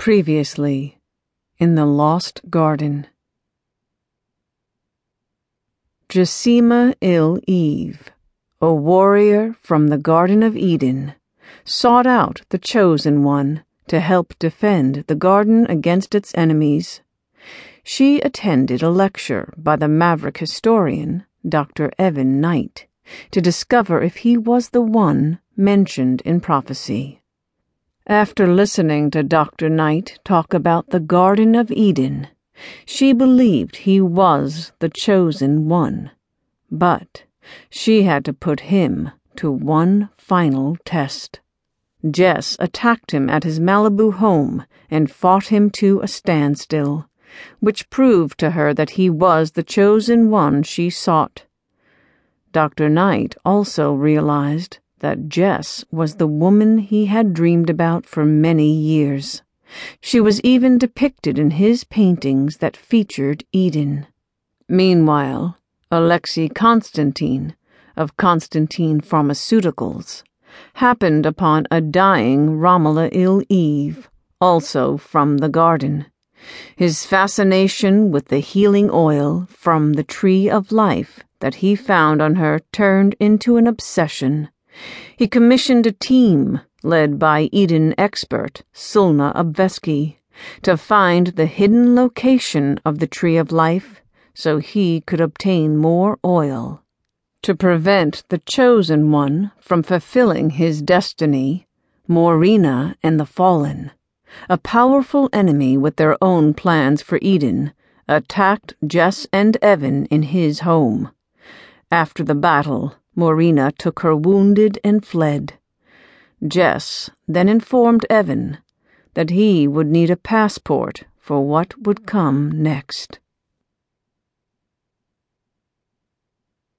Previously, in the Lost Garden. Jessima Il Eve, a warrior from the Garden of Eden, sought out the Chosen One to help defend the garden against its enemies. She attended a lecture by the maverick historian, Dr. Evan Knight, to discover if he was the one mentioned in prophecy. After listening to Dr. Knight talk about the Garden of Eden, she believed he was the chosen one. But she had to put him to one final test. Jess attacked him at his Malibu home and fought him to a standstill, which proved to her that he was the chosen one she sought. Dr. Knight also realized that Jess was the woman he had dreamed about for many years. She was even depicted in his paintings that featured Eden. Meanwhile, Alexey Konstantin, of Konstantin Pharmaceuticals, happened upon a dying Romola Il Eve, also from the garden. His fascination with the healing oil from the tree of life that he found on her turned into an obsession. He commissioned a team, led by Eden expert Sulna Obveski, to find the hidden location of the Tree of Life so he could obtain more oil. To prevent the Chosen One from fulfilling his destiny, Morena and the Fallen, a powerful enemy with their own plans for Eden, attacked Jess and Evan in his home. After the battle, Morena took her wounded and fled. Jess then informed Evan that he would need a passport for what would come next.